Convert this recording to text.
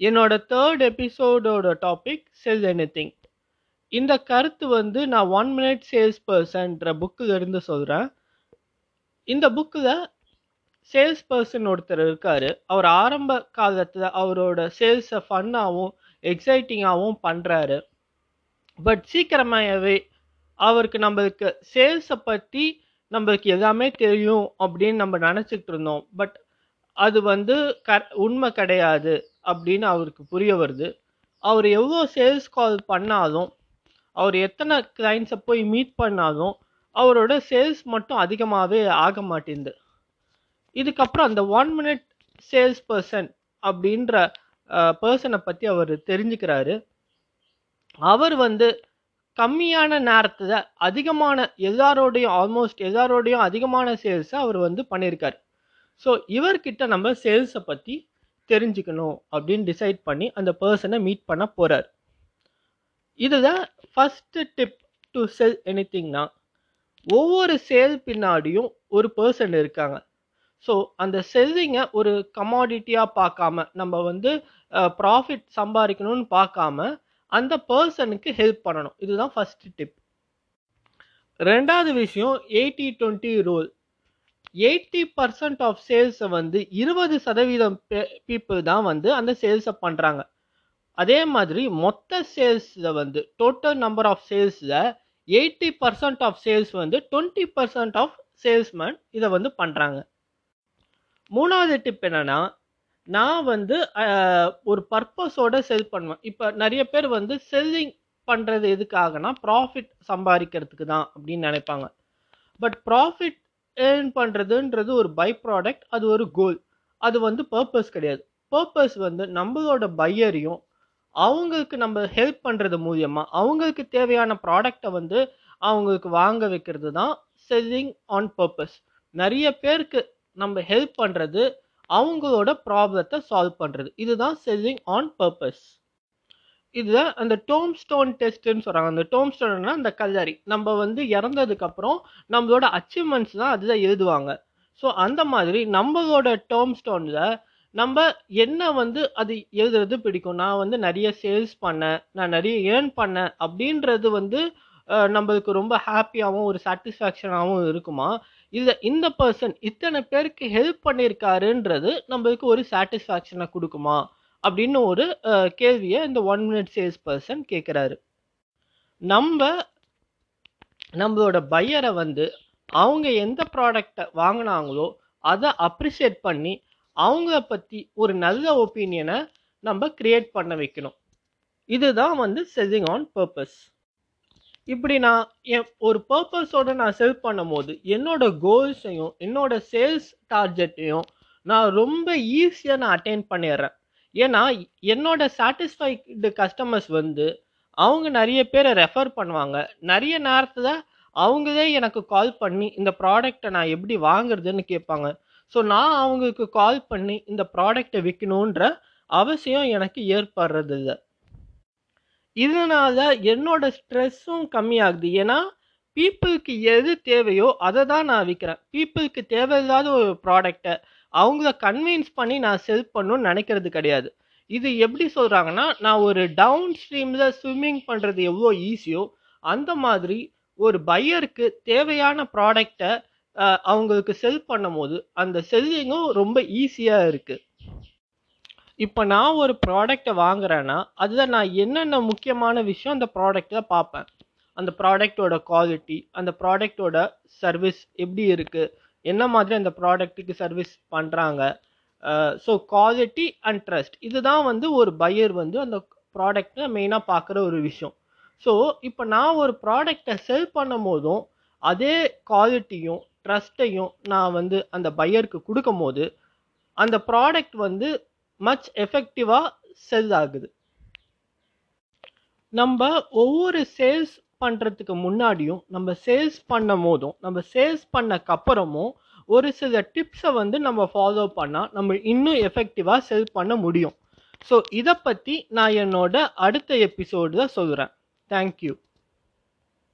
என்னோட தேர்ட் எபிசோடோட டாபிக் செல் எனிதிங் இந்த கருத்து வந்து நான் ஒன் மினிட் சேல்ஸ் பர்சன்ற புக்கில் இருந்து சொல்கிறேன் இந்த புக்கில் சேல்ஸ் பர்சன் ஒருத்தர் இருக்கார். அவர் ஆரம்ப காலத்தில் அவரோட சேல்ஸை ஃபன்னாகவும் எக்ஸைட்டிங்காகவும் பண்ணுறாரு பட் சீக்கிரமாகவே அவருக்கு நம்மளுக்கு சேல்ஸை பற்றி நம்மளுக்கு எல்லாமே தெரியும் அப்படின்னு நம்ம நினச்சிக்கிட்டு இருந்தோம். பட் அது வந்து க உண்மை கிடையாது. அப்படின்னு அவருக்கு புரிய வருது. அவர் எவ்வளோ சேல்ஸ் கால் பண்ணாலும் அவர் எத்தனை கிளைண்ட்ஸை போய் மீட் பண்ணாலும் அவரோட சேல்ஸ் மட்டும் அதிகமாகவே ஆக மாட்டேங்குது. இதுக்கப்புறம் அந்த ஒன் மினிட் சேல்ஸ் பர்சன் அப்படின்ற பர்சனை பற்றி அவர் தெரிஞ்சுக்கிறாரு. அவர் வந்து கம்மியான நேரத்தில் அதிகமான எல்லாரோடையும் ஆல்மோஸ்ட் எல்லாரோடையும் அதிகமான சேல்ஸை அவர் வந்து பண்ணியிருக்காரு. ஸோ இவர்கிட்ட நம்ம சேல்ஸை பற்றி தெரிஞ்சுக்கணும் அப்படின்னு டிசைட் பண்ணி அந்த பர்சனை மீட் பண்ண போகிறார் இதுதான் first tip to sell any திங்னா ஒவ்வொரு சேல் பின்னாடியும் ஒரு பர்சன் இருக்காங்க. ஸோ அந்த செல்லிங்கை ஒரு கமாடிட்டியாக பார்க்காம நம்ம வந்து ப்ராஃபிட் சம்பாதிக்கணும்னு பார்க்காம அந்த பர்சனுக்கு ஹெல்ப் பண்ணணும். இதுதான் ஃபஸ்ட்டு டிப் ரெண்டாவது விஷயம் eighty twenty rule eighty percent of சேல்ஸை வந்து இருபது சதவீதம் பீப்புள் தான் வந்து அந்த சேல்ஸை பண்ணுறாங்க அதே மாதிரி மொத்த சேல்ஸில் வந்து டோட்டல் நம்பர் ஆஃப் சேல்ஸில் எயிட்டி பர்சன்ட் ஆஃப் சேல்ஸ் வந்து டுவெண்ட்டி பர்சன்ட் ஆஃப் சேல்ஸ்மேன் இதை வந்து பண்ணுறாங்க மூணாவது டிப் என்னென்னா நான் வந்து ஒரு பர்பஸோட செல் பண்ணுவேன். இப்போ நிறைய பேர் வந்து செல்லிங் பண்ணுறது எதுக்காகனா ப்ராஃபிட் சம்பாதிக்கிறதுக்கு தான் அப்படின்னு நினைப்பாங்க. பட் ப்ராஃபிட் ஏர்ன் பண்ணுறதுன்றது ஒரு பை ப்ராடக்ட் அது ஒரு கோல் அது வந்து பர்பஸ் கிடையாது. பர்பஸ் வந்து நம்மளோட பையரையும் அவங்களுக்கு நம்ம ஹெல்ப் பண்ணுறது மூலியமாக அவங்களுக்கு தேவையான ப்ராடக்டை வந்து அவங்களுக்கு வாங்க வைக்கிறது தான் செல்லிங் ஆன் பர்பஸ் நிறைய பேருக்கு நம்ம ஹெல்ப் பண்ணுறது அவங்களோட ப்ராப்ளத்தை சால்வ் பண்ணுறது இதுதான் செல்லிங் ஆன் பர்பஸ் இதுதான் அந்த டோம் ஸ்டோன் டெஸ்ட்னு சொல்கிறாங்க அந்த டோம் ஸ்டோன்னா அந்த கல்லறி. நம்ம வந்து இறந்ததுக்கப்புறம் நம்மளோட அச்சீவ்மெண்ட்ஸ் தான் அதுதான் எழுதுவாங்க. ஸோ அந்த மாதிரி நம்மளோட டோம் ஸ்டோனில் நம்ம என்ன வந்து அது எழுதுறது பிடிக்கும்? நான் வந்து நிறைய சேல்ஸ் பண்ணேன். நான் நிறைய ஏர்ன் பண்ணேன். அப்படின்றது வந்து நம்மளுக்கு ரொம்ப ஹாப்பியாகவும் ஒரு சாட்டிஸ்ஃபேக்ஷனாகவும் இருக்குமா? இல்லை இந்த பர்சன் இத்தனை பேருக்கு ஹெல்ப் பண்ணியிருக்காருன்றது நம்மளுக்கு ஒரு சாட்டிஸ்ஃபேக்ஷனை கொடுக்குமா? அப்படின்னு ஒரு கேள்வியை இந்த ஒன் மினிட் சேல்ஸ் பர்சன் கேட்குறாரு நம்ம நம்மளோட பையரை வந்து அவங்க எந்த ப்ராடக்டை வாங்கினாங்களோ அதை அப்ரிஷியேட் பண்ணி அவங்கள பற்றி ஒரு நல்ல ஒப்பீனியனை நம்ம க்ரியேட் பண்ண வைக்கணும். இதுதான் வந்து செல்லிங் ஆன் பர்பஸ் இப்படி நான் என் ஒரு பர்பஸோட நான் செல் பண்ணும் போது என்னோட கோல்ஸையும் என்னோட சேல்ஸ் டார்கெட்டையும் நான் ரொம்ப ஈஸியாக நான் அட்டைன் பண்ணிடுறேன். ஏன்னா என்னோட சாட்டிஸ்ஃபைடு கஸ்டமர்ஸ் வந்து அவங்க நிறைய பேரை ரெஃபர் பண்ணுவாங்க. நிறைய நேரத்தில் அவங்களே எனக்கு கால் பண்ணி இந்த ப்ராடக்டை நான் எப்படி வாங்குறதுன்னு கேட்பாங்க. ஸோ நான் அவங்களுக்கு கால் பண்ணி இந்த ப்ராடக்டை விற்கணுன்ற அவசியம் எனக்கு ஏற்படுறதில்ல. இதனால என்னோட ஸ்ட்ரெஸ்ஸும் கம்மியாகுது. ஏன்னா பீப்புளுக்கு எது தேவையோ அதை தான் நான் விற்கிறேன் பீப்புளுக்கு தேவையில்லாத ஒரு ப்ராடக்டை அவங்கள கன்வின்ஸ் பண்ணி நான் செல் பண்ணணும்னு நினைக்கிறது கிடையாது. இது எப்படி சொல்கிறாங்கன்னா நான் ஒரு டவுன் ஸ்ட்ரீமில் ஸ்விம்மிங் பண்ணுறது எவ்வளோ ஈஸியோ அந்த மாதிரி ஒரு பையருக்கு தேவையான ப்ராடக்டை அவங்களுக்கு செல் பண்ணும் போது அந்த செல்லிங்கும் ரொம்ப ஈஸியாக இருக்குது இப்போ நான் ஒரு ப்ராடக்டை வாங்குறேன்னா அதில் நான் என்னென்ன முக்கியமான விஷயம் அந்த ப்ராடக்டில் பார்ப்பேன். அந்த ப்ராடக்டோட குவாலிட்டி அந்த ப்ராடக்டோட சர்வீஸ் எப்படி இருக்குது என்ன மாதிரி அந்த ப்ராடக்ட்டுக்கு சர்வீஸ் பண்ணுறாங்க ஸோ குவாலிட்டி அண்ட் ட்ரஸ்ட் இதுதான் வந்து ஒரு பையர் வந்து அந்த ப்ராடக்ட்டை மெயினாக பார்க்குற ஒரு விஷயம். ஸோ இப்போ நான் ஒரு ப்ராடக்டை செல் பண்ணும் போதும் அதே குவாலிட்டியும் ட்ரஸ்ட்டையும் நான் வந்து அந்த பையருக்கு கொடுக்கும் போது அந்த ப்ராடக்ட் வந்து மச் எஃபெக்டிவாக செல் ஆகுது. நம்ம ஒவ்வொரு சேல்ஸ் பண்ணுறதுக்கு முன்னாடியும் நம்ம சேல்ஸ் பண்ணும் போதும் நம்ம சேல்ஸ் பண்ணக்கப்புறமும் ஒரு சில டிப்ஸை வந்து நம்ம ஃபாலோ பண்ணால் நம்ம இன்னும் எஃபெக்டிவாக செல் பண்ண முடியும். ஸோ இதை பற்றி நான் என்னோட அடுத்த எபிசோடில் சொல்கிறேன் தேங்க்யூ